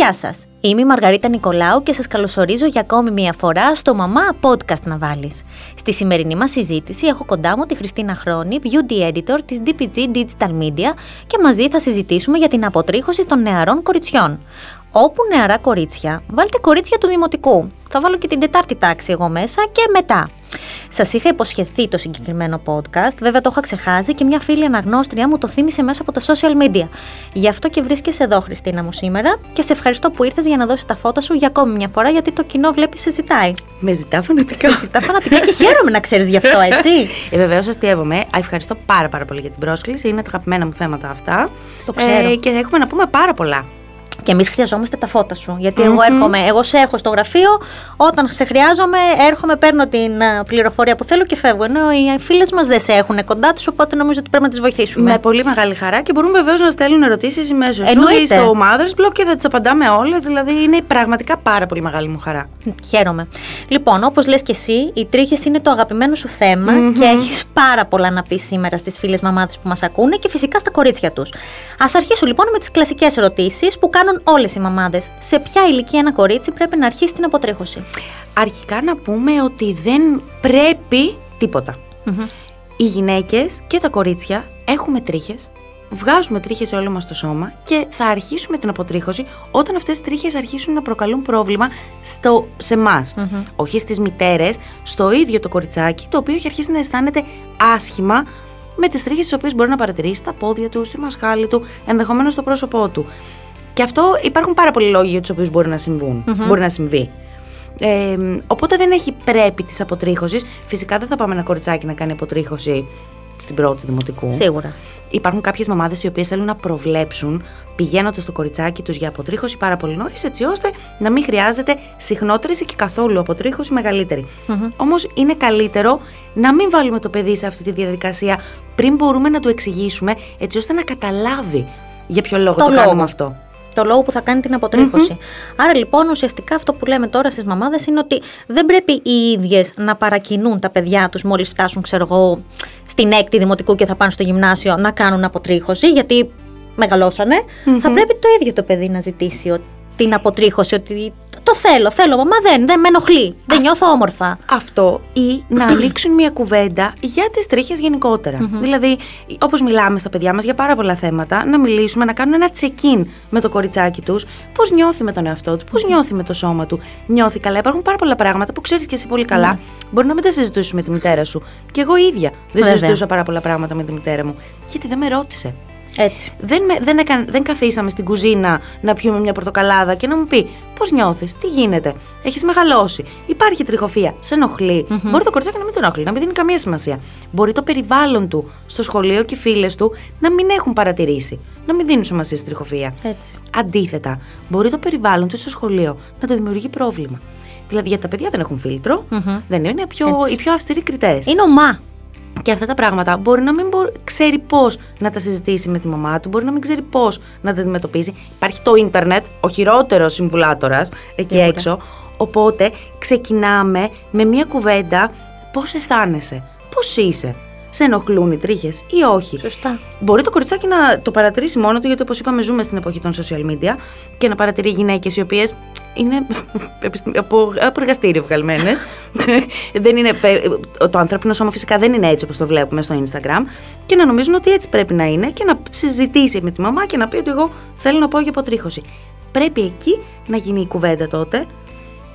Γεια σας. Είμαι η Μαργαρίτα Νικολάου και σας καλωσορίζω για ακόμη μία φορά στο Μαμά Podcast να βάλεις. Στη σημερινή μας συζήτηση έχω κοντά μου τη Χριστίνα Χρόνη, Beauty Editor της DPG Digital Media και μαζί θα συζητήσουμε για την αποτρίχωση των νεαρών κοριτσιών. Όπου νεαρά κορίτσια, βάλτε κορίτσια του δημοτικού. Θα βάλω και την τετάρτη τάξη εγώ μέσα και μετά. Σας είχα υποσχεθεί το συγκεκριμένο podcast, βέβαια το είχα ξεχάσει και μια φίλη αναγνώστρια μου το θύμισε μέσα από τα social media. Γι' αυτό και βρίσκεσαι εδώ, Χριστίνα μου, σήμερα και σε ευχαριστώ που ήρθες για να δώσεις τα φώτα σου για ακόμη μια φορά, γιατί το κοινό βλέπει σε ζητάει. Με ζητά φανατικά. Σε ζητά φανατικά και χαίρομαι να ξέρεις γι' αυτό, έτσι. Ε, Βεβαίως, αστείευομαι. Ευχαριστώ πάρα, πάρα πολύ για την πρόσκληση. Είναι τα αγαπημένα μου θέματα αυτά. Το ξέρω. Ε, και έχουμε να πούμε πάρα πολλά. Και εμείς χρειαζόμαστε τα φώτα σου. Γιατί εγώ έρχομαι, εγώ σε έχω στο γραφείο, όταν σε χρειάζομαι, έρχομαι, παίρνω την ε, πληροφορία που θέλω και φεύγω. Ενώ οι φίλες μας δεν σε έχουν κοντά τους, οπότε νομίζω ότι πρέπει να τις βοηθήσουμε. Με πολύ μεγάλη χαρά και μπορούν βεβαίως να στέλνουν ερωτήσεις μέσω σου ή Εννοείται. στο Mothers Blog και θα τις απαντάμε όλες. Δηλαδή είναι πραγματικά πάρα πολύ μεγάλη μου χαρά. Χαίρομαι. Λοιπόν, όπως λες και εσύ, οι τρίχες είναι το αγαπημένο σου θεμα και έχεις πάρα πολλά να πεις σήμερα στις φίλες μαμάδες που μας ακούνε και φυσικά στα κορίτσια τους. Α αρχίσω λοιπόν με τις κλασικές ερωτήσεις που κάνουν όλες οι μαμάδες. Σε ποια ηλικία ένα κορίτσι πρέπει να αρχίσει την αποτρίχωση. Αρχικά να πούμε ότι δεν πρέπει τίποτα. Οι γυναίκες και τα κορίτσια έχουμε τρίχες, βγάζουμε τρίχες σε όλο μας το σώμα και θα αρχίσουμε την αποτρίχωση όταν αυτές οι τρίχες αρχίσουν να προκαλούν πρόβλημα στο, σε εμά. Όχι στις μητέρες, στο ίδιο το κοριτσάκι το οποίο έχει αρχίσει να αισθάνεται άσχημα με τις τρίχες τις οποίες μπορεί να παρατηρήσει στα πόδια του, στη μασχάλη του, ενδεχομένως στο πρόσωπό του. Και αυτό υπάρχουν πάρα πολλοί λόγοι για τους οποίους μπορεί να, συμβούν, μπορεί να συμβεί. Ε, οπότε δεν έχει πρέπει της αποτρίχωσης. Φυσικά δεν θα πάμε ένα κοριτσάκι να κάνει αποτρίχωση στην πρώτη δημοτικού. Σίγουρα. Υπάρχουν κάποιες μαμάδες οι οποίες θέλουν να προβλέψουν πηγαίνοντας το κοριτσάκι τους για αποτρίχωση πάρα πολύ νωρίς, έτσι ώστε να μην χρειάζεται συχνότερης ή και καθόλου αποτρίχωση μεγαλύτερη. Όμως είναι καλύτερο να μην βάλουμε το παιδί σε αυτή τη διαδικασία πριν μπορούμε να του εξηγήσουμε, έτσι ώστε να καταλάβει για ποιο λόγο Το το, λόγο. κάνουμε αυτό. Το λόγο που θα κάνει την αποτρίχωση. Άρα λοιπόν ουσιαστικά αυτό που λέμε τώρα στις μαμάδες είναι ότι δεν πρέπει οι ίδιες να παρακινούν τα παιδιά τους μόλις φτάσουν ξέρω εγώ στην έκτη δημοτικού και θα πάνε στο γυμνάσιο να κάνουν αποτρίχωση γιατί μεγαλώσανε. Θα πρέπει το ίδιο το παιδί να ζητήσει ο- την αποτρίχωση ότι το θέλω, θέλω μαμά δεν, δεν με ενοχλεί, δεν νιώθω όμορφα. Αυτό ή να ανοίξουν μια κουβέντα για τις τρίχες γενικότερα. Δηλαδή, όπως μιλάμε στα παιδιά μας για πάρα πολλά θέματα, να μιλήσουμε, να κάνουν ένα check-in με το κοριτσάκι τους, πώς νιώθει με τον εαυτό του, πώς νιώθει με το σώμα του, νιώθει καλά. Υπάρχουν πάρα πολλά πράγματα που ξέρεις και εσύ πολύ καλά. Μπορεί να μην τα συζητήσεις με τη μητέρα σου. Και εγώ ίδια δεν Βέβαια. συζητούσα πάρα πολλά πράγματα με τη μητέρα μου. Γιατί δεν με ρώτησε. Έτσι. Δεν, με, δεν, έκαν, δεν καθίσαμε στην κουζίνα να πιούμε μια πορτοκαλάδα και να μου πει πώς νιώθεις, τι γίνεται, έχεις μεγαλώσει, υπάρχει τριχοφία, σε ενοχλει Μπορεί το κοριτσάκι να μην τον ενοχλεί, να μην δίνει καμία σημασία. Μπορεί το περιβάλλον του στο σχολείο και οι φίλες του να μην έχουν παρατηρήσει, να μην δίνουν σημασία στη τριχοφία. Έτσι. Αντίθετα, μπορεί το περιβάλλον του στο σχολείο να το δημιουργεί πρόβλημα. Δηλαδή, γιατί τα παιδιά δεν έχουν φίλτρο, δεν είναι πιο, οι πιο αυστηροί κριτές. Είναι ομά. Και αυτά τα πράγματα μπορεί να μην μπο- ξέρει πώς να τα συζητήσει με τη μαμά του, μπορεί να μην ξέρει πώς να τα αντιμετωπίσει. Υπάρχει το ίντερνετ, ο χειρότερος συμβουλάτορας εκεί Σίγουρα. έξω. Οπότε ξεκινάμε με μια κουβέντα πώς αισθάνεσαι, πώς είσαι. Σε ενοχλούν οι τρίχες ή όχι. Σωστά. Μπορεί το κοριτσάκι να το παρατηρήσει μόνο του, γιατί όπως είπαμε, ζούμε στην εποχή των social media και να παρατηρεί γυναίκες οι οποίες είναι επιστημ- από, από εργαστήριο βγαλμένες. δεν είναι, πε- το ανθρώπινο σώμα φυσικά δεν είναι έτσι όπως το βλέπουμε στο Instagram και να νομίζουν ότι έτσι πρέπει να είναι και να συζητήσει με τη μαμά και να πει ότι εγώ θέλω να πάω για αποτρίχωση. Πρέπει εκεί να γίνει η κουβέντα τότε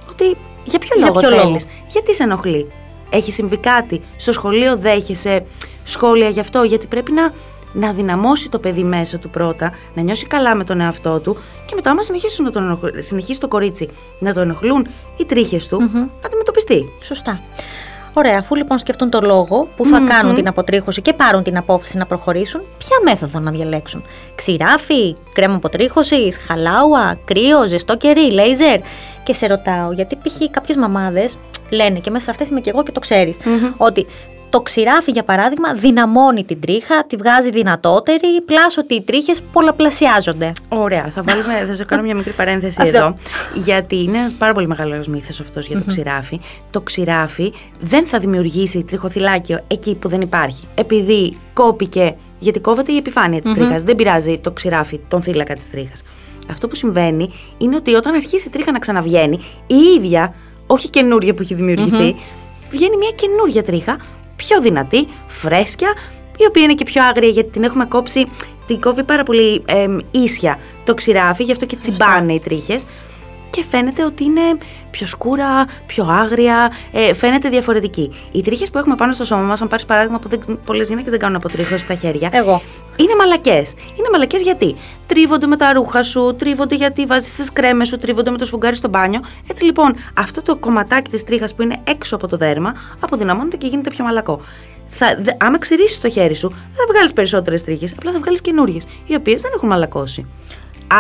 ότι για ποιο Για λόγο ποιο θέλεις, λόγο. γιατί σε ενοχλεί. Έχει συμβεί κάτι. Στο σχολείο δέχεσαι σχόλια γι' αυτό, γιατί πρέπει να, να δυναμώσει το παιδί μέσα του πρώτα, να νιώσει καλά με τον εαυτό του και μετά, άμα συνεχίσουν να τον ενοχλ- συνεχίσει το κορίτσι να το ενοχλούν οι τρίχες του, να αντιμετωπιστεί. Σωστά. Ωραία, αφού λοιπόν σκεφτούν το λόγο που θα κάνουν την αποτρίχωση και πάρουν την απόφαση να προχωρήσουν, ποια μέθοδο να διαλέξουν; Ξηράφι, κρέμα αποτρίχωσης, χαλάουα, κρύο, ζεστό κερί, λέιζερ; Και σε ρωτάω, γιατί π.χ. κάποιες μαμάδες λένε και μέσα σε αυτές είμαι και εγώ και το ξέρεις, ότι το ξηράφι, για παράδειγμα, δυναμώνει την τρίχα, τη βγάζει δυνατότερη, πλάσω ότι οι τρίχες πολλαπλασιάζονται. Ωραία, θα, βάλουμε, θα σου κάνω μια μικρή παρένθεση Αυτό. εδώ. Γιατί είναι ένας πάρα πολύ μεγάλος μύθος αυτός για το ξηράφι. Το ξηράφι δεν θα δημιουργήσει τριχοθυλάκιο εκεί που δεν υπάρχει. Επειδή κόπηκε, γιατί κόβεται η επιφάνεια της τρίχας. Δεν πειράζει το ξηράφι, τον θύλακα της τρίχας. Αυτό που συμβαίνει είναι ότι όταν αρχίσει η τρίχα να ξαναβγαίνει, η ίδια, όχι καινούρια που έχει δημιουργηθεί, βγαίνει μια καινούρια τρίχα, πιο δυνατή, φρέσκια, η οποία είναι και πιο άγρια γιατί την έχουμε κόψει, την κόβει πάρα πολύ εμ, ίσια το ξηράφι, γι' αυτό και τσιμπάνε οι τρίχες και φαίνεται ότι είναι πιο σκούρα, πιο άγρια, ε, φαίνεται διαφορετική. Οι τρίχες που έχουμε πάνω στο σώμα μας, αν πάρεις παράδειγμα που πολλές γυναίκες δεν κάνουν αποτρίχωση στα χέρια, Εγώ. Είναι μαλακές. Είναι μαλακές γιατί; Τρίβονται με τα ρούχα σου, τρίβονται γιατί βάζεις τις κρέμες σου, τρίβονται με το σφουγγάρι στο μπάνιο. Έτσι λοιπόν, αυτό το κομματάκι της τρίχας που είναι έξω από το δέρμα αποδυναμώνεται και γίνεται πιο μαλακό. Θα, δε, άμα ξηρίσει το χέρι σου, δεν θα βγάλεις περισσότερες τρίχες, απλά θα βγάλεις καινούριες, οι οποίες δεν έχουν μαλακώσει.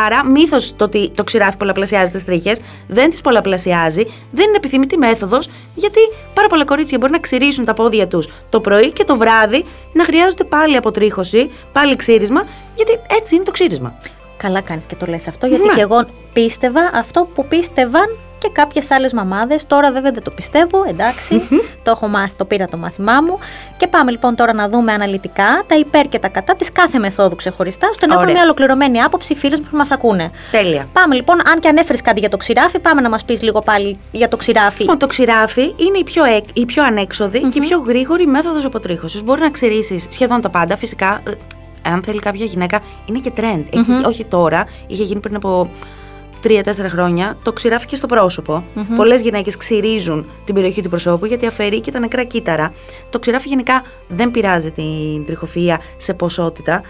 Άρα, μύθος το ότι το ξηράφι πολλαπλασιάζει τις τρίχες, δεν τις πολλαπλασιάζει, δεν είναι επιθυμητή μέθοδος, γιατί πάρα πολλά κορίτσια μπορεί να ξυρίσουν τα πόδια τους το πρωί και το βράδυ να χρειάζονται πάλι αποτρίχωση, πάλι ξύρισμα, γιατί έτσι είναι το ξύρισμα. Καλά κάνεις και το λες αυτό, γιατί Ναι. και εγώ πίστευα αυτό που πίστευαν και κάποιες άλλες μαμάδες. Τώρα βέβαια δεν το πιστεύω, εντάξει. το έχω μάθει, το πήρα το μάθημά μου. Και πάμε λοιπόν τώρα να δούμε αναλυτικά τα υπέρ και τα κατά της κάθε μεθόδου ξεχωριστά, ώστε να έχουμε Ωραία. μια ολοκληρωμένη άποψη οι φίλες που μας ακούνε. Τέλεια. Πάμε λοιπόν, αν και ανέφερες κάτι για το ξηράφι, πάμε να μας πεις λίγο πάλι για το ξηράφι. Λοιπόν, το ξηράφι είναι η πιο, εκ- η πιο ανεξοδη και η πιο γρήγορη μέθοδος αποτρίχωσης. Μπορεί να ξηρίσει σχεδόν τα πάντα. Φυσικά, ε, αν θέλει κάποια γυναίκα, είναι και trend. Έχει, όχι τώρα, είχε γίνει πριν από 3-4 χρόνια. Το ξηράφι και στο πρόσωπο. Πολλές γυναίκες ξυρίζουν την περιοχή του προσώπου γιατί αφαιρεί και τα νεκρά κύτταρα. Το ξηράφι γενικά δεν πειράζει την τριχοφυΐα σε ποσότητα.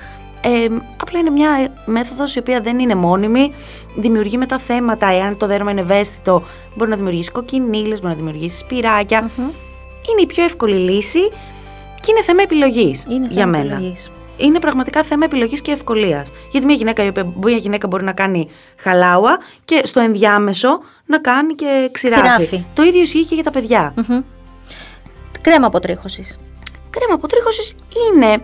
Ε, απλά είναι μια μέθοδος η οποία δεν είναι μόνιμη, δημιουργεί μετά θέματα, εάν το δέρμα είναι ευαίσθητο, μπορεί να δημιουργήσει κοκκινίλες, μπορεί να δημιουργήσει σπυράκια. Είναι η πιο εύκολη λύση και είναι θέμα επιλογής Είναι για θέμα μένα. επιλογής. Είναι πραγματικά θέμα επιλογής και ευκολίας. Γιατί μια γυναίκα, η οποία- μια γυναίκα μπορεί να κάνει χαλάουα και στο ενδιάμεσο να κάνει και ξηράφι. Ξηράφι. Το ίδιο ισχύει και για τα παιδιά. Κρέμα αποτρίχωσης. Κρέμα αποτρίχωσης είναι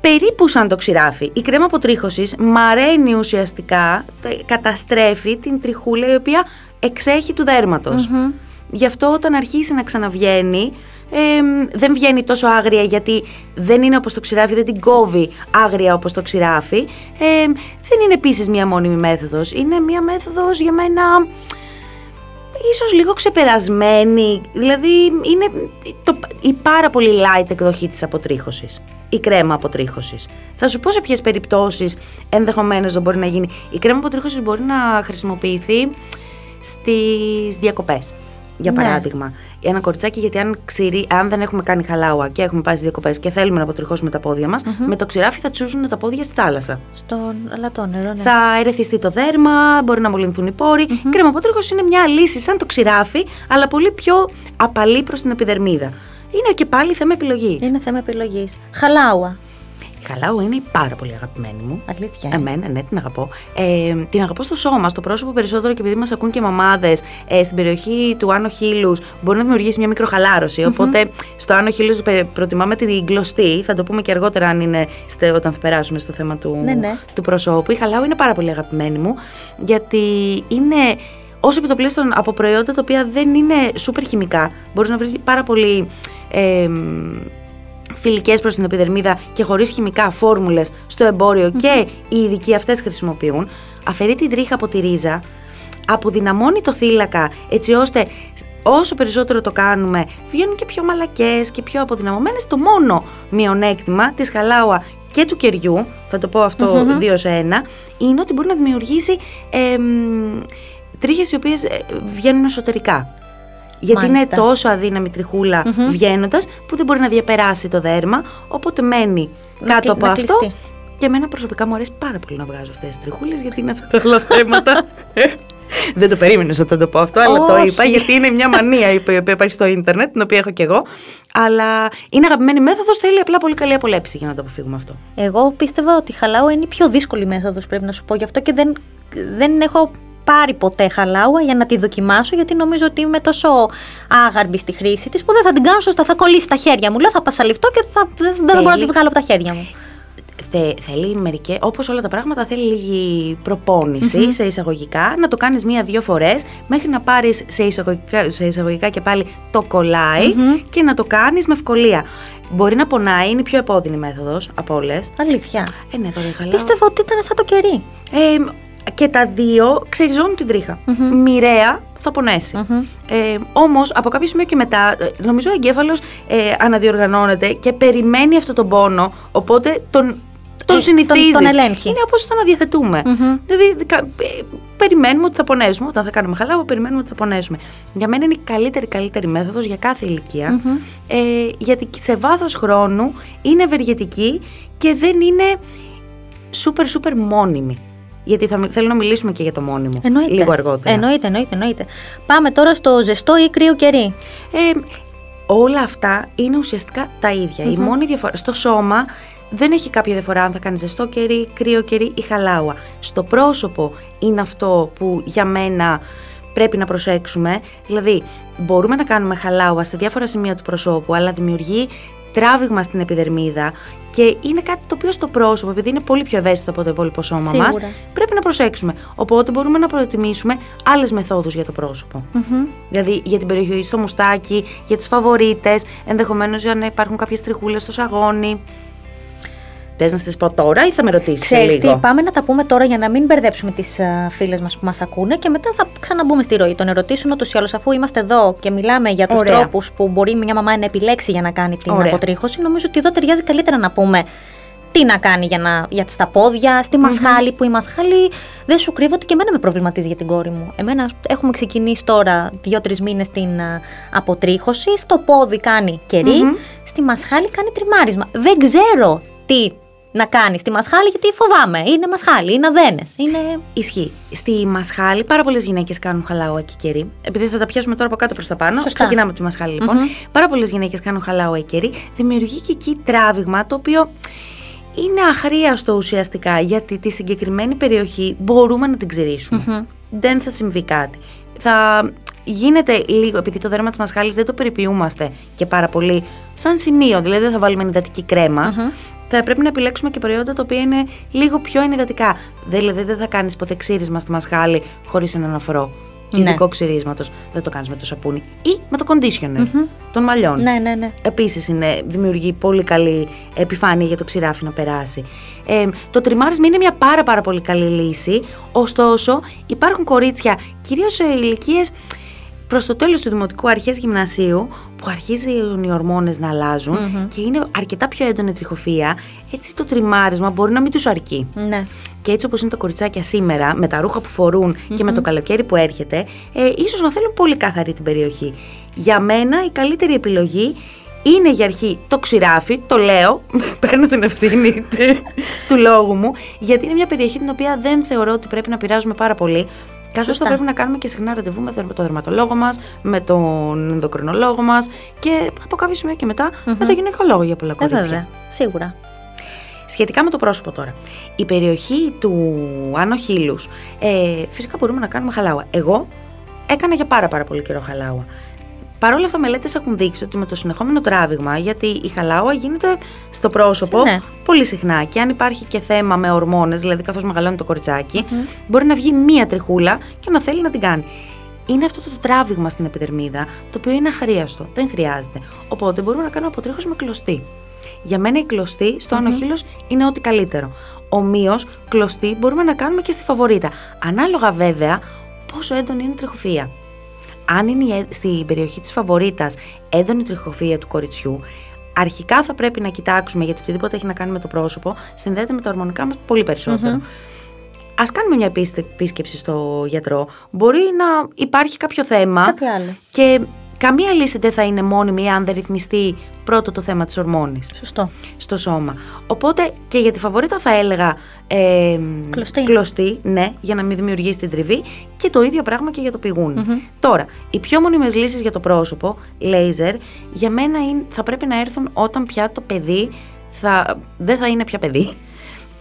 περίπου σαν το ξηράφι. Η κρέμα αποτρίχωσης μαραίνει ουσιαστικά, τε- καταστρέφει την τριχούλα η οποία εξέχει του δερματος Γι' αυτό όταν αρχίσει να ξαναβγαίνει, εμ, δεν βγαίνει τόσο άγρια γιατί δεν είναι όπως το ξηράφι, δεν την κόβει άγρια όπως το ξηράφι. Εμ, δεν είναι επίσης μία μόνιμη μέθοδος. Είναι μία μέθοδος για μένα ίσως λίγο ξεπερασμένη, δηλαδή είναι το, η πάρα πολύ light εκδοχή της αποτρίχωσης, η κρέμα αποτρίχωσης. Θα σου πω σε ποιες περιπτώσεις ενδεχομένως δεν μπορεί να γίνει. Η κρέμα αποτρίχωσης μπορεί να χρησιμοποιηθεί στις διακοπές. Για Ναι. παράδειγμα, ένα κοριτσάκι, γιατί αν, ξηρί, αν δεν έχουμε κάνει χαλάουα και έχουμε πάει στι διακοπές και θέλουμε να αποτριχώσουμε τα πόδια μας, με το ξηράφι θα τσούζουν τα πόδια στη θάλασσα. Στον αλατό νερό, ναι. Θα ερεθιστεί το δέρμα, μπορεί να μολυνθούν οι πόροι. Κρέμα αποτρίχωση είναι μια λύση σαν το ξηράφι, αλλά πολύ πιο απαλή προς την επιδερμίδα. Είναι και πάλι θέμα επιλογής. Είναι θέμα επιλογής. Χαλάουα. Η χαλάου είναι πάρα πολύ αγαπημένη μου. Αλήθεια. Εμένα, ναι, την αγαπώ. Ε, την αγαπώ στο σώμα, στο πρόσωπο περισσότερο και επειδή μας ακούν και μαμάδες ε, στην περιοχή του άνω χείλους, μπορεί να δημιουργήσει μια μικροχαλάρωση. Οπότε στο άνω χείλους προτιμάμε την γλωστή. Θα το πούμε και αργότερα αν είναι στε, όταν θα περάσουμε στο θέμα του, Ναι, ναι. του προσώπου. Η χαλάου είναι πάρα πολύ αγαπημένη μου, γιατί είναι ω επιτοπλίστων από προϊόντα τα οποία δεν είναι σούπερ χημικά. Μπορείς να βρεις πάρα πολύ. Ε, φιλικές προς την επιδερμίδα και χωρίς χημικά φόρμουλες στο εμπόριο και οι ειδικοί αυτές χρησιμοποιούν. Αφαιρεί την τρίχα από τη ρίζα, αποδυναμώνει το θύλακα έτσι ώστε όσο περισσότερο το κάνουμε βγαίνουν και πιο μαλακές και πιο αποδυναμωμένες. Το μόνο μειονέκτημα της χαλάουα και του κεριού, θα το πω αυτό δύο σε ένα, είναι ότι μπορεί να δημιουργήσει εμ, τρίχες οι οποίες ε, βγαίνουν εσωτερικά. Γιατί Μάλιστα. είναι τόσο αδύναμη τριχούλα βγαίνοντας που δεν μπορεί να διαπεράσει το δέρμα, οπότε μένει Να κάτω κλει- από να αυτό. κλειστεί. Και εμένα προσωπικά μου αρέσει πάρα πολύ να βγάζω αυτές τις τριχούλες, γιατί είναι αυτά τα άλλα θέματα. Δεν το περίμενες όταν το πω αυτό, αλλά το Όχι. είπα γιατί είναι μια μανία η οποία υπάρχει στο ίντερνετ, την οποία έχω κι εγώ. Αλλά είναι αγαπημένη μέθοδος, θέλει απλά πολύ καλή απολέψη για να το αποφύγουμε αυτό. Εγώ πίστευα ότι η χαλάουα είναι η πιο δύσκολη μέθοδος πρέπει να σου πω. Γι' αυτό και δεν, δεν έχω πάρει ποτέ χαλάουα για να τη δοκιμάσω γιατί νομίζω ότι είμαι τόσο άγαρμπη στη χρήση της που δεν θα την κάνω σωστά, θα κολλήσει στα χέρια μου. Λέω θα πασαλιφτώ και θα, δεν, δεν θα μπορώ να τη βγάλω από τα χέρια μου. Θε, θέλει μερικέ, όπως όλα τα πράγματα, θέλει λίγη προπόνηση σε εισαγωγικά, να το κάνεις μία-δύο φορές μέχρι να πάρεις σε εισαγωγικά, σε εισαγωγικά και πάλι το κολλαει και να το κάνεις με ευκολία. Μπορεί να πονάει, είναι η πιο επώδυνη μέθοδος από όλες. Αλήθεια. Ε, ναι, τώρα η χαλάω. Πίστευα ότι ήταν σαν το κερί. Ε, και τα δύο ξεριζώνουν την τριχα Μοιραία θα πονέσει. Ε, Όμως, από κάποιο σημείο και μετά, ε, νομίζω ο εγκέφαλος ε, αναδιοργανώνεται και περιμένει αυτόν τον πόνο. Οπότε τον, τον Ε, συνηθίζεις. τον- τον ελέγχει. Είναι όπως όταν διαθετούμε. Δηλαδή, δικα- ε, περιμένουμε ότι θα πονέσουμε. Όταν θα κάνουμε χαλάω, περιμένουμε ότι θα πονέσουμε. Για μένα είναι η καλύτερη, καλύτερη μέθοδος για κάθε ηλικία, Ε, γιατί σε βάθος χρόνου είναι ευεργετική και δεν είναι super, super μόνιμη. Γιατί θα, μι- θέλω να μιλήσουμε και για το μόνιμο Εννοείται. λίγο αργότερα. Εννοείται, εννοείται, εννοείται. Πάμε τώρα στο ζεστό ή κρύο κερί. Ε, όλα αυτά είναι ουσιαστικά τα ίδια. Η μόνη διαφορά στο σώμα δεν έχει κάποια διαφορά αν θα κάνει ζεστό κερί, κρύο κερί ή χαλάουα. Στο πρόσωπο είναι αυτό που για μένα πρέπει να προσέξουμε. Δηλαδή, μπορούμε να κάνουμε χαλάουα σε διάφορα σημεία του προσώπου, αλλά δημιουργεί τράβηγμα στην επιδερμίδα και είναι κάτι το οποίο στο πρόσωπο, επειδή είναι πολύ πιο ευαίσθητο από το υπόλοιπο σώμα Σίγουρα. μας, πρέπει να προσέξουμε. Οπότε μπορούμε να προτιμήσουμε άλλες μεθόδους για το πρόσωπο. Δηλαδή για την περιοχή στο μουστάκι, για τις φαβορίτες, ενδεχομένως για να υπάρχουν κάποιες τριχούλες στο σαγόνι. Θες να σας πω τώρα ή θα με ρωτήσεις σε Ξέρεις λίγο; τι, πάμε να τα πούμε τώρα για να μην μπερδέψουμε τις φίλες μας που μας ακούνε και μετά θα ξαναμπούμε στη ροή των ερωτήσεων. Ούτως ή άλλως, αφού είμαστε εδώ και μιλάμε για τους Ωραία. τρόπους που μπορεί μια μαμά να επιλέξει για να κάνει την Ωραία. αποτρίχωση, νομίζω ότι εδώ ταιριάζει καλύτερα να πούμε τι να κάνει για, να, για στα πόδια, στη μασχάλη, που η μασχάλη δεν σου κρύβω ότι και εμένα με προβληματίζει για την κόρη μου. Εμένα έχουμε ξεκινήσει τώρα δύο-τρεις μήνες την α, αποτρίχωση. Στο πόδι κάνει κερί, στη μασχάλη κάνει τριμάρισμα. Δεν ξέρω τι να κάνεις στη μασχάλη γιατί φοβάμαι. Είναι μασχάλη, είναι αδένες. Είναι... Ισχύει. Στη μασχάλη πάρα πολλές γυναίκες κάνουν χαλάουα και κερί. Επειδή θα τα πιάσουμε τώρα από κάτω προς τα πάνω. Σωστά. Ξεκινάμε από τη μασχάλη λοιπόν. Πάρα πολλές γυναίκες κάνουν χαλάουα και κερί. Δημιουργεί και εκεί τράβηγμα το οποίο είναι αχρίαστο ουσιαστικά γιατί τη συγκεκριμένη περιοχή μπορούμε να την ξηρίσουμε. Δεν θα συμβεί κάτι. Θα γίνεται λίγο, επειδή το δέρμα της μασχάλης δεν το περιποιούμαστε και πάρα πολύ σαν σημείο, δηλαδή δεν θα βάλουμε ενυδατική κρέμα, θα πρέπει να επιλέξουμε και προϊόντα τα οποία είναι λίγο πιο ενυδατικά. Δηλαδή δεν θα κάνεις ποτέ ξύρισμα στη μασχάλη χωρίς έναν αφρό. Ναι. Ειδικό ξυρίσματος. Δεν το κάνεις με το σαπούνι. Ή με το conditioner των μαλλιών. Ναι, ναι, ναι. Επίσης δημιουργεί πολύ καλή επιφάνεια για το ξηράφι να περάσει. Ε, το τριμάρισμα είναι μια πάρα πάρα πολύ καλή λύση. Ωστόσο, υπάρχουν κορίτσια, κυρίως σε ηλικίες προς το τέλος του δημοτικού αρχές γυμνασίου, που αρχίζουν οι ορμόνες να αλλαζουν και είναι αρκετά πιο έντονη τριχοφία, έτσι το τριμάρισμα μπορεί να μην τους αρκεί. ναι. Και έτσι όπως είναι τα κοριτσάκια σήμερα, με τα ρούχα που φορουν και με το καλοκαίρι που έρχεται, ε, ίσως να θέλουν πολύ καθαρή την περιοχή. Για μένα η καλύτερη επιλογή είναι για αρχή το ξηράφι, το λέω, παίρνω την ευθύνη του- του λόγου μου, γιατί είναι μια περιοχή την οποία δεν θεωρώ ότι πρέπει να πειράζουμε πάρα πολύ. Καθώς θα Σωστά. πρέπει να κάνουμε και συχνά ραντεβού με τον δερματολόγο μας, με τον ενδοκρινολόγο μας και από κάποιο σημείο και μετα με τον γυναικολόγο για πολλά Ε, κορίτσια. βέβαια. Σίγουρα. Σχετικά με το πρόσωπο τώρα. Η περιοχή του άνω χείλους, ε, φυσικά μπορούμε να κάνουμε χαλάουα. Εγώ έκανα για πάρα πάρα πολύ καιρό χαλάουα. Παρ' όλα αυτά, μελέτες έχουν δείξει ότι με το συνεχόμενο τράβηγμα, γιατί η χαλάουα γίνεται στο πρόσωπο Ναι. πολύ συχνά. Και αν υπάρχει και θέμα με ορμόνες, δηλαδή καθώς μεγαλώνει το κοριτσακι μπορεί να βγει μία τριχούλα και να θέλει να την κάνει. Είναι αυτό το τράβηγμα στην επιδερμίδα, το οποίο είναι αχρίαστο. Δεν χρειάζεται. Οπότε μπορούμε να κάνουμε αποτρίχωση με κλωστή. Για μένα η κλωστή στο άνω χείλος είναι ό,τι καλύτερο. Ομοίω, κλωστή μπορούμε να κάνουμε και στη φαβορίτα. Ανάλογα βέβαια πόσο έντονη είναι η τριχοφία. Αν είναι η έ- στην περιοχή της φαβορίτας έντονη τριχοφία του κοριτσιού, αρχικά θα πρέπει να κοιτάξουμε, γιατί οτιδήποτε έχει να κάνει με το πρόσωπο, συνδέεται με τα ορμονικά μας πολύ περισσότερο. Ας κάνουμε μια επίστε- επίσκεψη στο γιατρό. Μπορεί να υπάρχει κάποιο θέμα Κάτι άλλο. και καμία λύση δεν θα είναι μόνιμη αν δεν ρυθμιστεί πρώτο το θέμα της ορμόνης Σωστό. στο σώμα. Οπότε και για τη φαβορίτα θα έλεγα ε, Κλωστή. ναι, για να μην δημιουργήσει την τριβή και το ίδιο πράγμα και για το πηγουνι Τώρα, οι πιο μόνιμες λύσεις για το πρόσωπο, λέιζερ, για μένα είναι, θα πρέπει να έρθουν όταν πια το παιδί θα, δεν θα είναι πια παιδί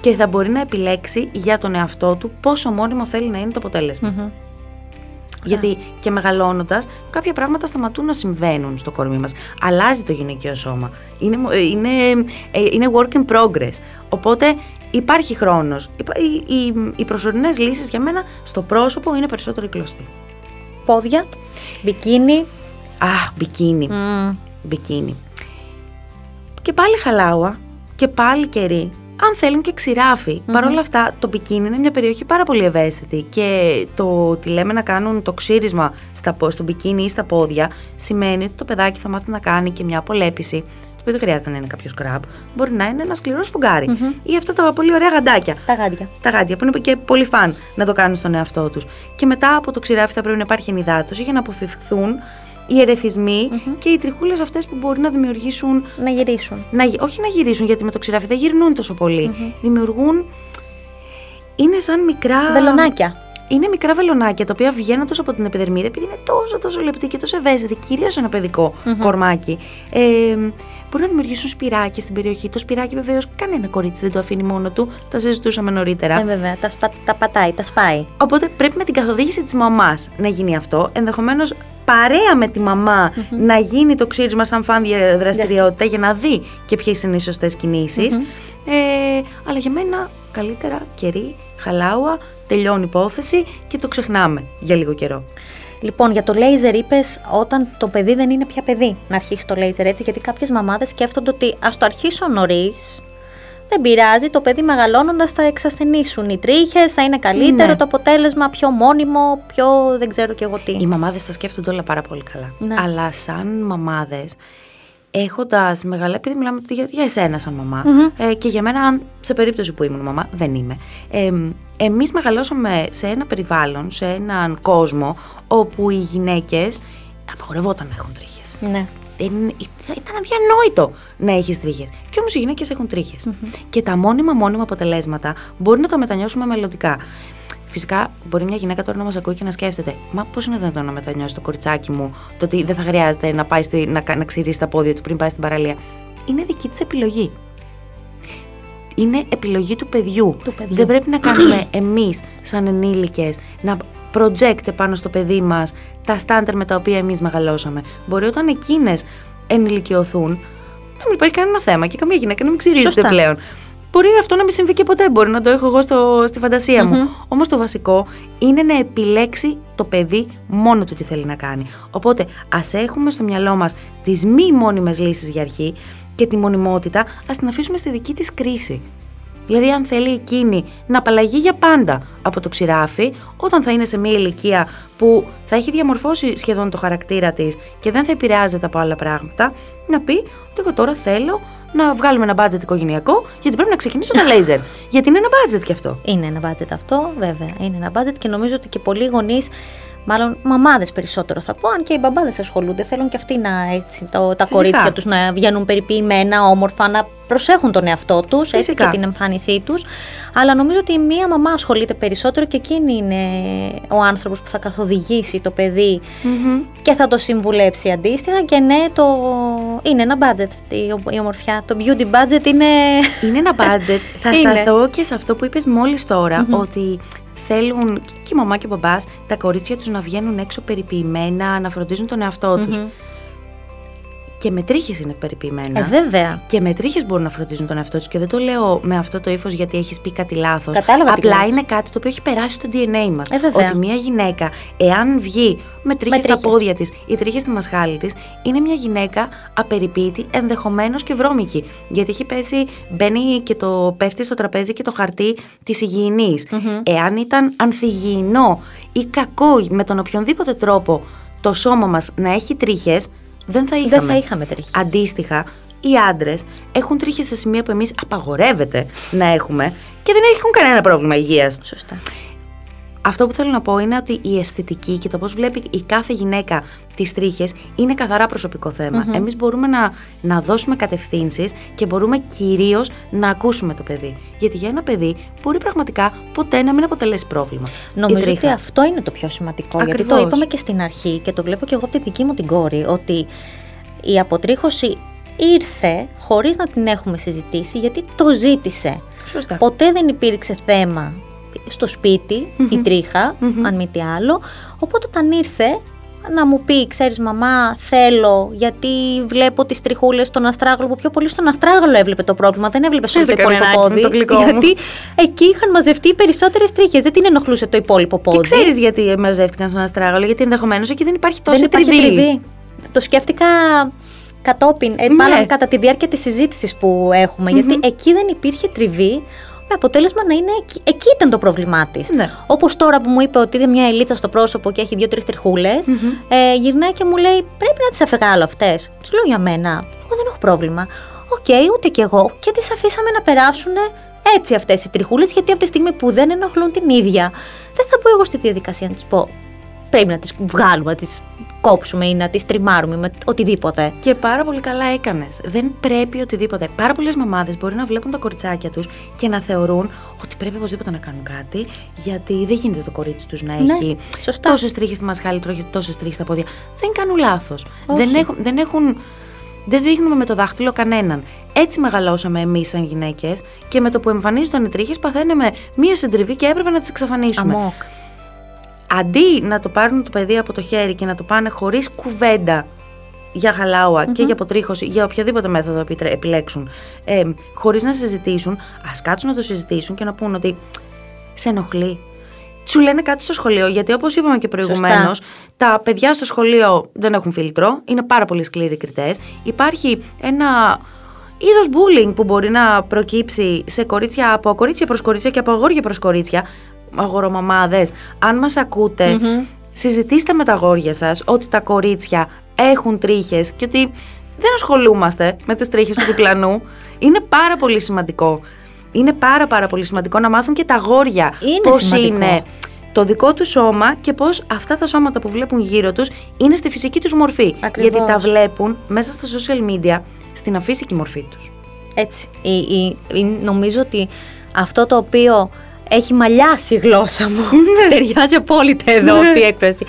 και θα μπορεί να επιλέξει για τον εαυτό του πόσο μόνιμο θέλει να είναι το αποτελεσμα Γιατί και μεγαλώνοντας, κάποια πράγματα σταματούν να συμβαίνουν στο κορμί μας. Αλλάζει το γυναικείο σώμα. Είναι, μο- ε, είναι, ε, είναι work in progress. Οπότε υπάρχει χρόνος. Οι, οι, οι προσωρινές λύσεις για μένα στο πρόσωπο είναι περισσότερο η κλωστή. Πόδια, μπικίνι. Αχ, μπικίνι. Μμ. Μπικίνι. Και πάλι χαλάουα και πάλι κερί. Αν θέλουν και ξηράφι. Παρ' όλα αυτά, το μπικίνι είναι μια περιοχή πάρα πολύ ευαίσθητη και το ότι λέμε να κάνουν το ξύρισμα στα, στο μπικίνι ή στα πόδια σημαίνει ότι το παιδάκι θα μάθει να κάνει και μια απολέπιση το οποίο δεν χρειάζεται να είναι κάποιος γκραμπ, μπορεί να είναι ένας σκληρός ή αυτά τα πολύ ωραία γαντάκια. Τα γάντια. Τα γάντια που είναι και πολύ φαν να το κάνουν στον εαυτό τους. Και μετά από το ξηράφι θα πρέπει να υπάρχει ενυδάτωση για να αποφευχθούν οι ερεθισμοι και οι τριχούλες αυτές που μπορεί να δημιουργήσουν. Να γυρίσουν. Να, όχι να γυρίσουν, γιατί με το ξηράφι δεν γυρνούν τόσο Δημιουργούν. Είναι σαν μικρά. Βελονάκια. Είναι μικρά βελονάκια τα οποία βγαίνοντα από την επιδερμίδα, επειδή είναι τόσο τόσο λεπτή και τόσο ευαίσθητη, κυρίως ένα παιδικό κορμάκι, ε, μπορεί να δημιουργήσουν σπυράκια στην περιοχή. Το σπυράκι βεβαίως κανένα κορίτσι δεν το αφήνει μόνο του. Τα συζητούσαμε νωρίτερα. Ε, βέβαια, τα, σπα, τα πατάει, τα σπάει. Οπότε πρέπει με την καθοδήγηση της μαμάς να γίνει αυτό. Ενδεχομένως παρέα με τη μαμα να γίνει το ξύρισμα σαν φαν δραστηριότητα για να δει και ποιες είναι οι σωστές Ε, αλλά για μένα καλύτερα κερί, χαλάουα, τελειώνει υπόθεση και το ξεχνάμε για λίγο καιρό. Λοιπόν, για το λέιζερ είπες όταν το παιδί δεν είναι πια παιδί να αρχίσει το λέιζερ έτσι, γιατί κάποιες μαμάδες σκέφτονται ότι ας το αρχίσω νωρίς, δεν πειράζει, το παιδί μεγαλώνοντας θα εξασθενήσουν οι τρίχες, θα είναι καλύτερο ναι. το αποτέλεσμα, πιο μόνιμο, πιο δεν ξέρω και εγώ τι. Οι μαμάδες τα σκέφτονται όλα πάρα πολύ καλά. Ναι. Αλλά σαν μαμάδες, έχοντας μεγάλα, επειδή μιλάμε για, για εσένα σαν μαμα ε, και για μένα, σε περίπτωση που ήμουν μαμά, δεν είμαι. Ε, Εμείς μεγαλώσαμε σε ένα περιβάλλον, σε έναν κόσμο, όπου οι γυναίκες απαγορευόταν να έχουν τρίχες. Ναι δεν, ήταν αδιανόητο να έχεις τρίχες. Και όμως οι γυναίκες έχουν Και τα μόνιμα μόνιμα αποτελέσματα μπορεί να τα μετανιώσουμε μελλοντικά. Φυσικά, μπορεί μια γυναίκα τώρα να μας ακούει και να σκέφτεται, Μα πώς είναι δυνατόν να μετανιώσει το κοριτσάκι μου το ότι δεν θα χρειάζεται να, πάει στη, να, να ξηρίσει τα πόδια του πριν πάει στην παραλία. Είναι δική της επιλογή. Είναι επιλογή του παιδιού. Του παιδιού. Δεν πρέπει να κάνουμε εμείς, σαν ενήλικες, να project πάνω στο παιδί μας τα στάνταρ με τα οποία εμείς μεγαλώσαμε. Μπορεί όταν εκείνες ενηλικιωθούν να μην υπάρχει κανένα θέμα και καμία γυναίκα να μην ξυρίζεται πλέον. Μπορεί αυτό να μην συμβεί και ποτέ. Μπορεί να το έχω εγώ στο, στη φαντασία μου. Όμως το βασικό είναι να επιλέξει το παιδί μόνο του τι θέλει να κάνει. Οπότε ας έχουμε στο μυαλό μας τις μη μόνιμες λύσεις για αρχή και τη μονιμότητα, ας την αφήσουμε στη δική της κρίση. Δηλαδή, αν θέλει εκείνη να απαλλαγεί για πάντα από το ξηράφι, όταν θα είναι σε μια ηλικία που θα έχει διαμορφώσει σχεδόν το χαρακτήρα της και δεν θα επηρεάζεται από άλλα πράγματα, να πει ότι εγώ τώρα θέλω να βγάλουμε ένα budget οικογενειακό, γιατί πρέπει να ξεκινήσω το λέιζερ. γιατί είναι ένα budget κι αυτό. Είναι ένα budget αυτό, βέβαια. Είναι ένα budget και νομίζω ότι και πολλοί γονείς Μάλλον μαμάδες περισσότερο θα πω, αν και οι μπαμπάδες ασχολούνται. Θέλουν και αυτοί να, έτσι, το, τα κορίτσια τους να βγαίνουν περιποιημένα, όμορφα, να προσέχουν τον εαυτό τους και την εμφάνισή τους. Αλλά νομίζω ότι μία μαμά ασχολείται περισσότερο και εκείνη είναι ο άνθρωπος που θα καθοδηγήσει το παιδί και θα το συμβουλέψει αντίστοιχα. Και ναι, το... είναι ένα budget η ομορφιά. Το beauty budget είναι. Είναι ένα budget. θα σταθώ και σε αυτό που είπες μόλις ότι θέλουν και η μαμά και ο μπαμπάς τα κορίτσια τους να βγαίνουν έξω περιποιημένα, να φροντίζουν τον εαυτό τους. Και με τρίχες είναι περιποιημένα. Ε, βέβαια. Και με τρίχες μπορούν να φροντίζουν τον εαυτό τους. Και δεν το λέω με αυτό το ύφος γιατί έχεις πει κάτι λάθος. Κατάλαβα Απλά είναι κάτι το οποίο έχει περάσει στο DNA μας. Ε, ότι μια γυναίκα, εάν βγει με τρίχες στα πόδια της ή τρίχες στη μασχάλη της, είναι μια γυναίκα απεριποίητη, ενδεχομένως και βρώμικη. Γιατί έχει πέσει, μπαίνει και το πέφτει στο τραπέζι και το χαρτί της υγιεινη Εάν ήταν ανθυγιεινό ή κακό με τον οποιονδήποτε τρόπο το σώμα μας να έχει τρίχες, δεν θα είχαμε. Δεν θα είχαμε τρίχες. Αντίστοιχα, οι άντρες έχουν τρίχε σε σημεία που εμείς απαγορεύεται να έχουμε και δεν έχουν κανένα πρόβλημα υγείας. Σωστά. Αυτό που θέλω να πω είναι ότι η αισθητική και το πώς βλέπει η κάθε γυναίκα τις τρίχες είναι καθαρά προσωπικό θέμα. Mm-hmm. Εμείς μπορούμε να, να δώσουμε κατευθύνσεις και μπορούμε κυρίως να ακούσουμε το παιδί. Γιατί για ένα παιδί μπορεί πραγματικά ποτέ να μην αποτελέσει πρόβλημα. Νομίζω ότι αυτό είναι το πιο σημαντικό. Ακριβώς. Γιατί το είπαμε και στην αρχή και το βλέπω και εγώ από τη δική μου την κόρη, ότι η αποτρίχωση ήρθε χωρίς να την έχουμε συζητήσει γιατί το ζήτησε. Σωστά. Ποτέ δεν υπήρξε θέμα στο σπιτι η τριχα αν μη τι άλλο. Οπότε όταν ήρθε να μου πει, ξέρεις μαμά, θέλω, γιατί βλέπω τις τριχούλες στον αστράγαλο, που πιο πολύ στον αστράγαλο έβλεπε το πρόβλημα, δεν έβλεπε σε όλο το υπόλοιπο πόδι. γιατί εκεί είχαν μαζευτεί περισσότερες τρίχες, δεν την ενοχλούσε το υπόλοιπο πόδι. Και ξέρεις γιατί μαζεύτηκαν στον αστράγαλο, γιατί ενδεχομένως εκεί δεν υπάρχει τόση δεν τριβή. τριβή. Το σκέφτηκα κατόπιν, ε, Ναι. μάλλον κατά τη διάρκεια της συζήτησης που εχουμε γιατί εκεί δεν υπήρχε τριβή, με αποτέλεσμα να είναι εκεί, εκεί ήταν το πρόβλημά της. Ναι. Όπως τώρα που μου είπε ότι είδε μια ελίτσα στο πρόσωπο και έχει δύο-τρεις τριχούλες, ε, γυρνάει και μου λέει: Πρέπει να τις βγάλω αυτές. Τους λέω για μένα, εγώ δεν έχω πρόβλημα. Οκ, ούτε κι εγώ. Και τις αφήσαμε να περάσουν έτσι αυτές οι τριχούλες, γιατί από τη στιγμή που δεν ενοχλούν την ίδια, δεν θα μπω εγώ στη διαδικασία να της πω. Πρέπει να τις βγάλουμε, να τις κόψουμε ή να τις τριμάρουμε με οτιδήποτε. Και πάρα πολύ καλά έκανες. Δεν πρέπει οτιδήποτε. Πάρα πολλές μαμάδες μπορεί να βλέπουν τα κοριτσάκια τους και να θεωρούν ότι πρέπει οπωσδήποτε να κάνουν κάτι, γιατί δεν γίνεται το κορίτσι τους να Ναι, έχει σωστά. τόσες τρίχες στη μασχάλη, τόσες τρίχες στα πόδια. Δεν κάνουν λάθος. Όχι. Δεν έχουν. Δεν έχουν δεν δείχνουμε με το δάχτυλο κανέναν. Έτσι μεγαλώσαμε εμείς σαν γυναίκες και με το που εμφανίζονταν οι τρίχες παθαίναμε μία συντριβή και έπρεπε να τις εξαφανίσουμε. Αμόκ. Αντί να το πάρουν το παιδί από το χέρι και να το πάνε χωρίς κουβέντα για χαλαουα και για αποτρίχωση, για οποιαδήποτε μέθοδο επιτρέ- επιλέξουν, ε, χωρίς να συζητήσουν, ας κάτσουν να το συζητήσουν και να πούν ότι σε ενοχλεί. Σου λένε κάτι στο σχολείο, γιατί όπως είπαμε και προηγουμένως, τα παιδιά στο σχολείο δεν έχουν φίλτρο, είναι πάρα πολύ σκληροί κριτές. Υπάρχει ένα είδος bullying που μπορεί να προκύψει σε κορίτσια, από κορίτσια προς κορίτσια και από αγόρια προς κορίτσια, αγορομαμάδες. Αν μας ακούτε, συζητήστε με τα αγόρια σας ότι τα κορίτσια έχουν τρίχες και ότι δεν ασχολούμαστε με τις τρίχες του διπλανού. Είναι πάρα πολύ σημαντικό. Είναι πάρα πάρα πολύ σημαντικό να μάθουν και τα αγόρια Είναι πώς σημαντικό. είναι το δικό τους σώμα και πώς αυτά τα σώματα που βλέπουν γύρω τους είναι στη φυσική τους μορφή. Ακριβώς. Γιατί τα βλέπουν μέσα στα social media στην αφύσικη μορφή τους. Έτσι. Η, η- η- νομίζω ότι αυτό το οποίο έχει μαλλιάσει η γλώσσα μου. Ταιριάζει απόλυτα εδώ αυτή η έκφραση.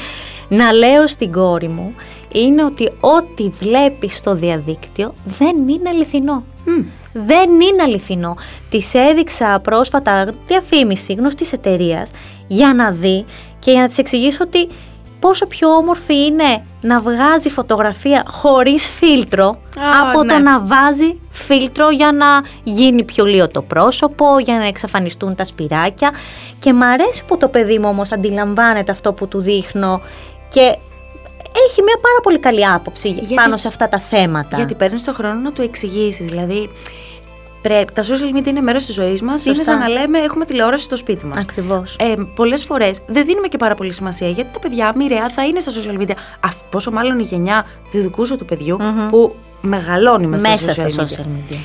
Να λέω στην κόρη μου είναι ότι ό,τι βλέπεις στο διαδίκτυο δεν είναι αληθινό. Δεν είναι αληθινό. Τη έδειξα πρόσφατα διαφήμιση γνωστής εταιρείας για να δει και για να της εξηγήσω ότι πόσο πιο όμορφη είναι να βγάζει φωτογραφία χωρίς φίλτρο Α, από ναι. το να βάζει φίλτρο για να γίνει πιο λίγο το πρόσωπο, για να εξαφανιστούν τα σπυράκια. Και μ' αρέσει που το παιδί μου όμως αντιλαμβάνεται αυτό που του δείχνω και έχει μια πάρα πολύ καλή άποψη Γιατί- πάνω σε αυτά τα θέματα. Γιατί παίρνεις τον χρόνο να του εξηγήσεις. Δηλαδή, πρέπει, τα social media είναι μέρος της ζωής μας. Είναι Σωστά. σαν να λέμε έχουμε τηλεόραση στο σπίτι μας. Ακριβώς. Ε, Πολλές φορές δεν δίνουμε και πάρα πολύ σημασία γιατί τα παιδιά μοιραία θα είναι στα social media. Αφ, πόσο μάλλον η γενιά του δικού σου του παιδιου που μεγαλώνει μέσα, Μέσα στα στα social social media. media.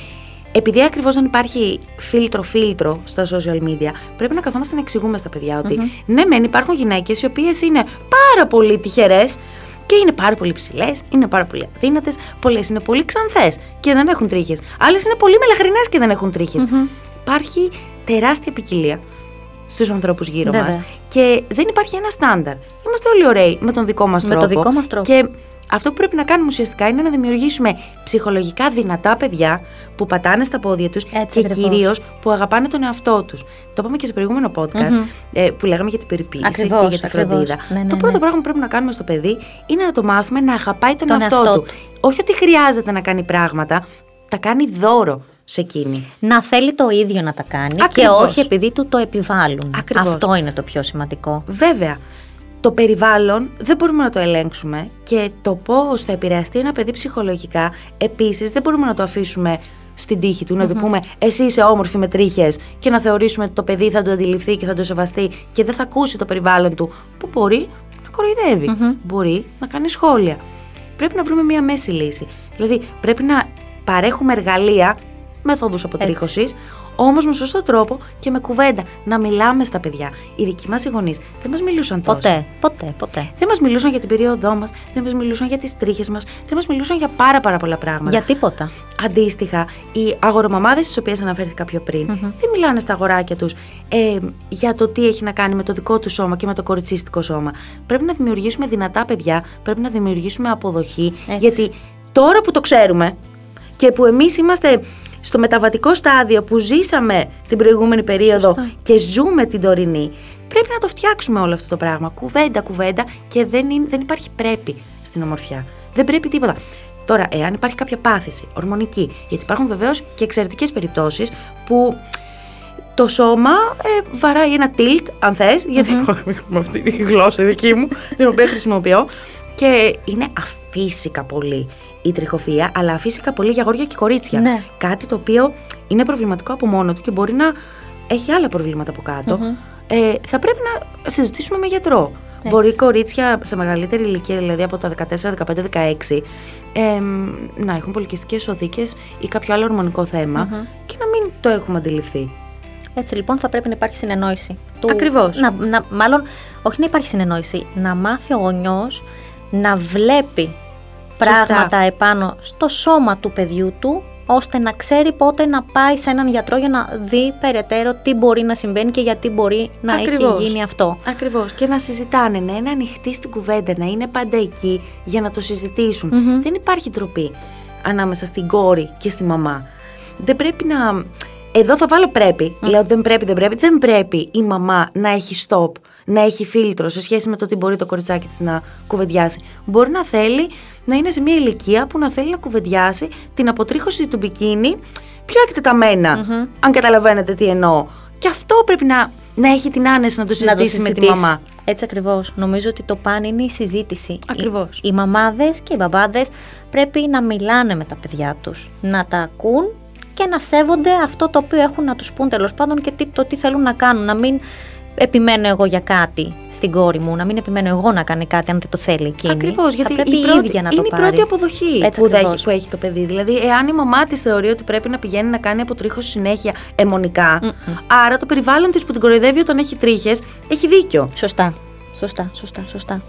Επειδή ακριβώς δεν υπάρχει φίλτρο-φίλτρο στα social media, πρέπει να καθόμαστε να εξηγούμε στα παιδιά ότι ναι, μεν υπάρχουν γυναίκες οι οποίες είναι πάρα πολύ τυχερές και είναι πάρα πολύ ψηλές, είναι πάρα πολύ αδύνατες. Πολλές είναι πολύ ξανθές και δεν έχουν τρίχες. Άλλες είναι πολύ μελαχρινές και δεν έχουν τρίχες. Υπάρχει τεράστια ποικιλία στους ανθρώπους γύρω Βέβαια. μας και δεν υπάρχει ένα στάνταρ. Είμαστε όλοι ωραίοι με τον δικό μας Με τρόπο. το δικό μας τρόπο. Και αυτό που πρέπει να κάνουμε ουσιαστικά είναι να δημιουργήσουμε ψυχολογικά δυνατά παιδιά που πατάνε στα πόδια τους Έτσι και ακριβώς. κυρίως που αγαπάνε τον εαυτό τους. Το είπαμε και σε προηγούμενο podcast ε, που λέγαμε για την περιποίηση Ακριβώς, και για τη ακριβώς. φροντίδα. Ναι, ναι, το πρώτο ναι. πράγμα που πρέπει να κάνουμε στο παιδί είναι να το μάθουμε να αγαπάει τον, Τον εαυτό, εαυτό του. του. Όχι ότι χρειάζεται να κάνει πράγματα, τα κάνει δώρο σε εκείνη. Να θέλει το ίδιο να τα κάνει Ακριβώς. και όχι επειδή του το επιβάλλουν. Ακριβώς. Αυτό είναι το πιο σημαντικό. Βέβαια, το περιβάλλον δεν μπορούμε να το ελέγξουμε και το πώς θα επηρεαστεί ένα παιδί ψυχολογικά επίσης δεν μπορούμε να το αφήσουμε στην τύχη του, να του πούμε Εσύ είσαι όμορφη με τρίχες και να θεωρήσουμε ότι το παιδί θα το αντιληφθεί και θα το σεβαστεί και δεν θα ακούσει το περιβάλλον του που μπορεί να κοροϊδεύει. Μπορεί να κάνει σχόλια. Πρέπει να βρούμε μία μέση λύση. Δηλαδή, πρέπει να παρέχουμε εργαλεία, μεθόδους αποτρίχωσης, όμως με σωστό τρόπο και με κουβέντα. Να μιλάμε στα παιδιά. Οι δικοί μας οι γονείς δεν μας μιλούσαν τόσο. Ποτέ, ποτέ, ποτέ. Δεν μας μιλούσαν για την περίοδό μας, δεν μας μιλούσαν για τις τρίχες μας, δεν μας μιλούσαν για πάρα πάρα πολλά πράγματα. Για τίποτα. Αντίστοιχα, οι αγορομαμάδες στις οποίες αναφέρθηκα πιο πριν, δεν μιλάνε στα αγοράκια τους ε, για το τι έχει να κάνει με το δικό του σώμα και με το κοριτσίστικο σώμα. Πρέπει να δημιουργήσουμε δυνατά παιδιά, πρέπει να δημιουργήσουμε αποδοχή. Έτσι. Γιατί τώρα που το ξέρουμε και που εμείς είμαστε στο μεταβατικό στάδιο που ζήσαμε την προηγούμενη περίοδο και ζούμε την τωρινή, πρέπει να το φτιάξουμε όλο αυτό το πράγμα. Κουβέντα, κουβέντα και δεν, είναι, δεν υπάρχει πρέπει στην ομορφιά. Δεν πρέπει τίποτα. Τώρα, εάν υπάρχει κάποια πάθηση ορμονική, γιατί υπάρχουν βεβαίως και εξαιρετικές περιπτώσεις που το σώμα ε, βαράει ένα tilt, αν θες, γιατί έχω με αυτή τη γλώσσα δική μου, την οποία χρησιμοποιώ, Και είναι αφύσικα πολύ η τριχοφία, αλλά αφύσικα πολύ για αγόρια και κορίτσια. Ναι. Κάτι το οποίο είναι προβληματικό από μόνο του και μπορεί να έχει άλλα προβλήματα από κατω Ε, θα πρέπει να συζητήσουμε με γιατρό. Μπορεί κορίτσια σε μεγαλύτερη ηλικία, δηλαδή από τα 14, 15, 16, ε, να έχουν πολυκυστικές οδίκες ή κάποιο άλλο ορμονικό θέμα και να μην το έχουμε αντιληφθεί. Έτσι λοιπόν θα πρέπει να υπάρχει συνεννόηση. Του... Ακριβώς. Να, να, μάλλον, όχι να υπάρχει συνεννόηση, να μάθει ο γονιός να βλέπει Σωστά. πράγματα επάνω στο σώμα του παιδιού του, ώστε να ξέρει πότε να πάει σε έναν γιατρό για να δει περαιτέρω τι μπορεί να συμβαίνει και γιατί μπορεί να Ακριβώς. έχει γίνει αυτό. Ακριβώς. Και να συζητάνε, να είναι ανοιχτοί στην κουβέντα, να είναι πάντα εκεί για να το συζητησουν Δεν υπάρχει τροπή ανάμεσα στην κόρη και στη μαμά. Δεν πρέπει να. Εδώ θα βάλω πρέπει. Λέω δεν πρέπει, δεν πρέπει. Δεν πρέπει η μαμά να έχει stop, να έχει φίλτρο σε σχέση με το τι μπορεί το κοριτσάκι της να κουβεντιάσει. Μπορεί να θέλει να είναι σε μια ηλικία που να θέλει να κουβεντιάσει την αποτρίχωση του μπικίνι πιο εκτεταμενα Αν καταλαβαίνετε τι εννοώ. Και αυτό πρέπει να, να έχει την άνεση να το Να το συζητήσει με τη συζητήσει. μαμά. Έτσι ακριβώς. Νομίζω ότι το παν είναι η συζήτηση. Ακριβώς. Οι, οι μαμάδες και οι μπαμπάδες πρέπει να μιλάνε με τα παιδιά τους, να τα ακούν και να σέβονται αυτό το οποίο έχουν να τους πούν τέλος πάντων και τι, το τι θέλουν να κάνουν. Να μην επιμένω εγώ για κάτι στην κόρη μου, να μην επιμένω εγώ να κάνει κάτι αν δεν το θέλει εκείνη. Ακριβώς, γιατί θα πρέπει η πρώτη, ίδια να είναι το η πάρει. πρώτη αποδοχή Έτσι που, ακριβώς. δέχει, που έχει το παιδί. Δηλαδή, εάν η μαμά της θεωρεί ότι πρέπει να πηγαίνει να κάνει αποτρίχωση συνέχεια αιμονικά, άρα το περιβάλλον της που την κοροϊδεύει όταν έχει τρίχες έχει δίκιο. Σωστά. Σωστά, σωστά, σωστά.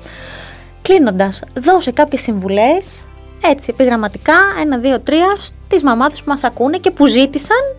Κλείνοντας, δώσε κάποιες συμβουλές, έτσι επιγραμματικά, ένα, δύο, τρία, στις μαμάδες που μας ακούνε και που ζήτησαν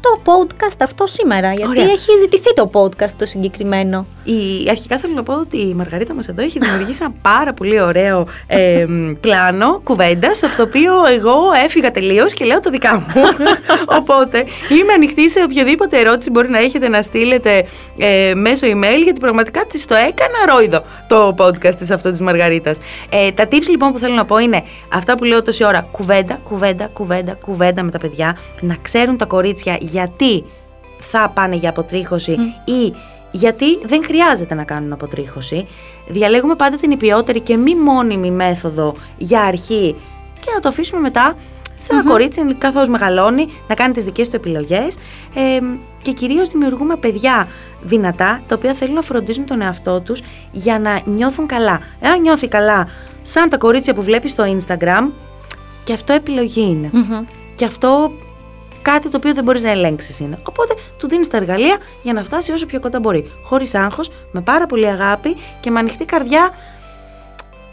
το podcast αυτό σήμερα. Γιατί Ωραία. έχει ζητηθεί το podcast το συγκεκριμένο. Η, αρχικά θέλω να πω ότι η Μαργαρίτα μας εδώ έχει δημιουργήσει ένα πάρα πολύ ωραίο ε, μ, πλάνο κουβέντας, από το οποίο εγώ έφυγα τελείως και λέω τα δικά μου. Οπότε είμαι ανοιχτή σε οποιαδήποτε ερώτηση μπορεί να έχετε να στείλετε ε, μέσω email, γιατί πραγματικά της το έκανα ρόιδο το podcast της αυτό της Μαργαρίτας. Ε, τα tips λοιπόν που θέλω να πω είναι αυτά που λέω τόση ώρα. Κουβέντα, κουβέντα, κουβέντα, κουβέντα με τα παιδιά. Να ξέρουν τα κορίτσια γιατί θα πάνε για αποτρίχωση ή γιατί δεν χρειάζεται να κάνουν αποτρίχωση. Διαλέγουμε πάντα την υπιότερη και μη μόνιμη μέθοδο για αρχή και να το αφήσουμε μετά σε ενα κορίτσι καθώς μεγαλώνει να κάνει τις δικές του επιλογές ε, και κυρίως δημιουργούμε παιδιά δυνατά τα οποία θέλουν να φροντίζουν τον εαυτό τους για να νιώθουν καλά. Εάν νιώθει καλά σαν τα κορίτσια που βλέπεις στο Instagram και αυτό επιλογή είναι. Και αυτό κάτι το οποίο δεν μπορείς να ελέγξεις είναι. Οπότε του δίνεις τα εργαλεία για να φτάσει όσο πιο κοντά μπορεί. Χωρίς άγχος, με πάρα πολύ αγάπη και με ανοιχτή καρδιά.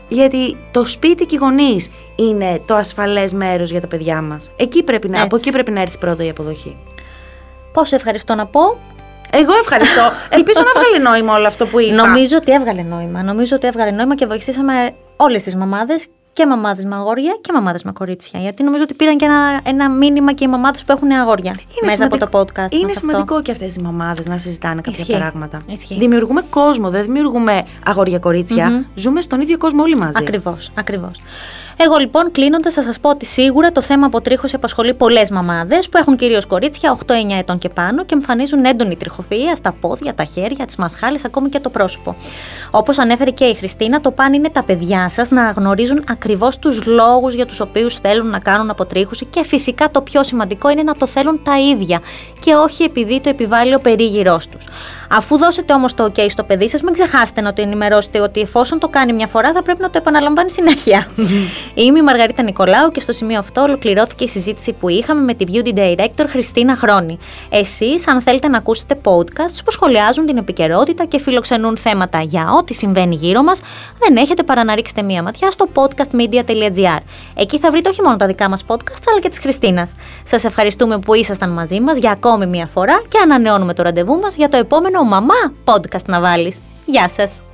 Γιατί το σπίτι και οι γονείς είναι το ασφαλές μέρος για τα παιδιά μας. Εκεί πρέπει να, από Έτσι. εκεί πρέπει να έρθει πρώτα η αποδοχή. Πόσο ευχαριστώ να πω; Εγώ ευχαριστώ. Ελπίζω να βγάλει νόημα όλο αυτό που είπα. Νομίζω ότι έβγαλε νόημα. Νομίζω ότι έβγαλε νόημα και βοηθήσαμε όλες τις μαμάδες και μαμάδες με αγόρια και μαμάδες με κορίτσια. Γιατί νομίζω ότι πήραν και ένα, ένα μήνυμα και οι μαμάδες που έχουν αγόρια μέσα από το podcast. Είναι μας σημαντικό και αυτές οι μαμάδες να συζητάνε κάποια Ισχύει. πράγματα. Ισχύει. Δημιουργούμε κόσμο, δεν δημιουργούμε αγόρια-κορίτσια. Ζούμε στον ίδιο κόσμο όλοι μαζί. Ακριβώς, ακριβώς. Εγώ λοιπόν κλείνοντας, θα σας πω ότι σίγουρα το θέμα αποτρίχωση απασχολεί πολλές μαμάδες που έχουν κυρίως κορίτσια 8-9 ετών και πάνω και εμφανίζουν έντονη τριχοφυα στα πόδια, τα χέρια, τις μασχάλες, ακόμη και το πρόσωπο. Όπως ανέφερε και η Χριστίνα, το παν είναι τα παιδιά σας να γνωρίζουν ακριβώς τους λόγους για τους οποίους θέλουν να κάνουν αποτρίχωση και φυσικά το πιο σημαντικό είναι να το θέλουν τα ίδια και όχι επειδή το επιβάλλει ο περίγυρός τους. Αφού δώσετε όμως το OK στο παιδί σας, μην ξεχάσετε να το ενημερώσετε ότι εφόσον το κάνει μια φορά θα πρέπει να το επαναλαμβάνει συνέχεια. Είμαι η Μαργαρίτα Νικολάου και στο σημείο αυτό ολοκληρώθηκε η συζήτηση που είχαμε με τη Beauty Director Χριστίνα Χρόνη. Εσείς, αν θέλετε να ακούσετε podcasts που σχολιάζουν την επικαιρότητα και φιλοξενούν θέματα για ό,τι συμβαίνει γύρω μας, δεν έχετε παρά να ρίξετε μία ματιά στο podcastmedia.gr. Εκεί θα βρείτε όχι μόνο τα δικά μας podcasts, αλλά και της Χριστίνας. Σας ευχαριστούμε που ήσασταν μαζί μας για ακόμη μία φορά και ανανεώνουμε το ραντεβού μας για το επόμενο Μαμά Podcast να βάλεις. Γεια σας!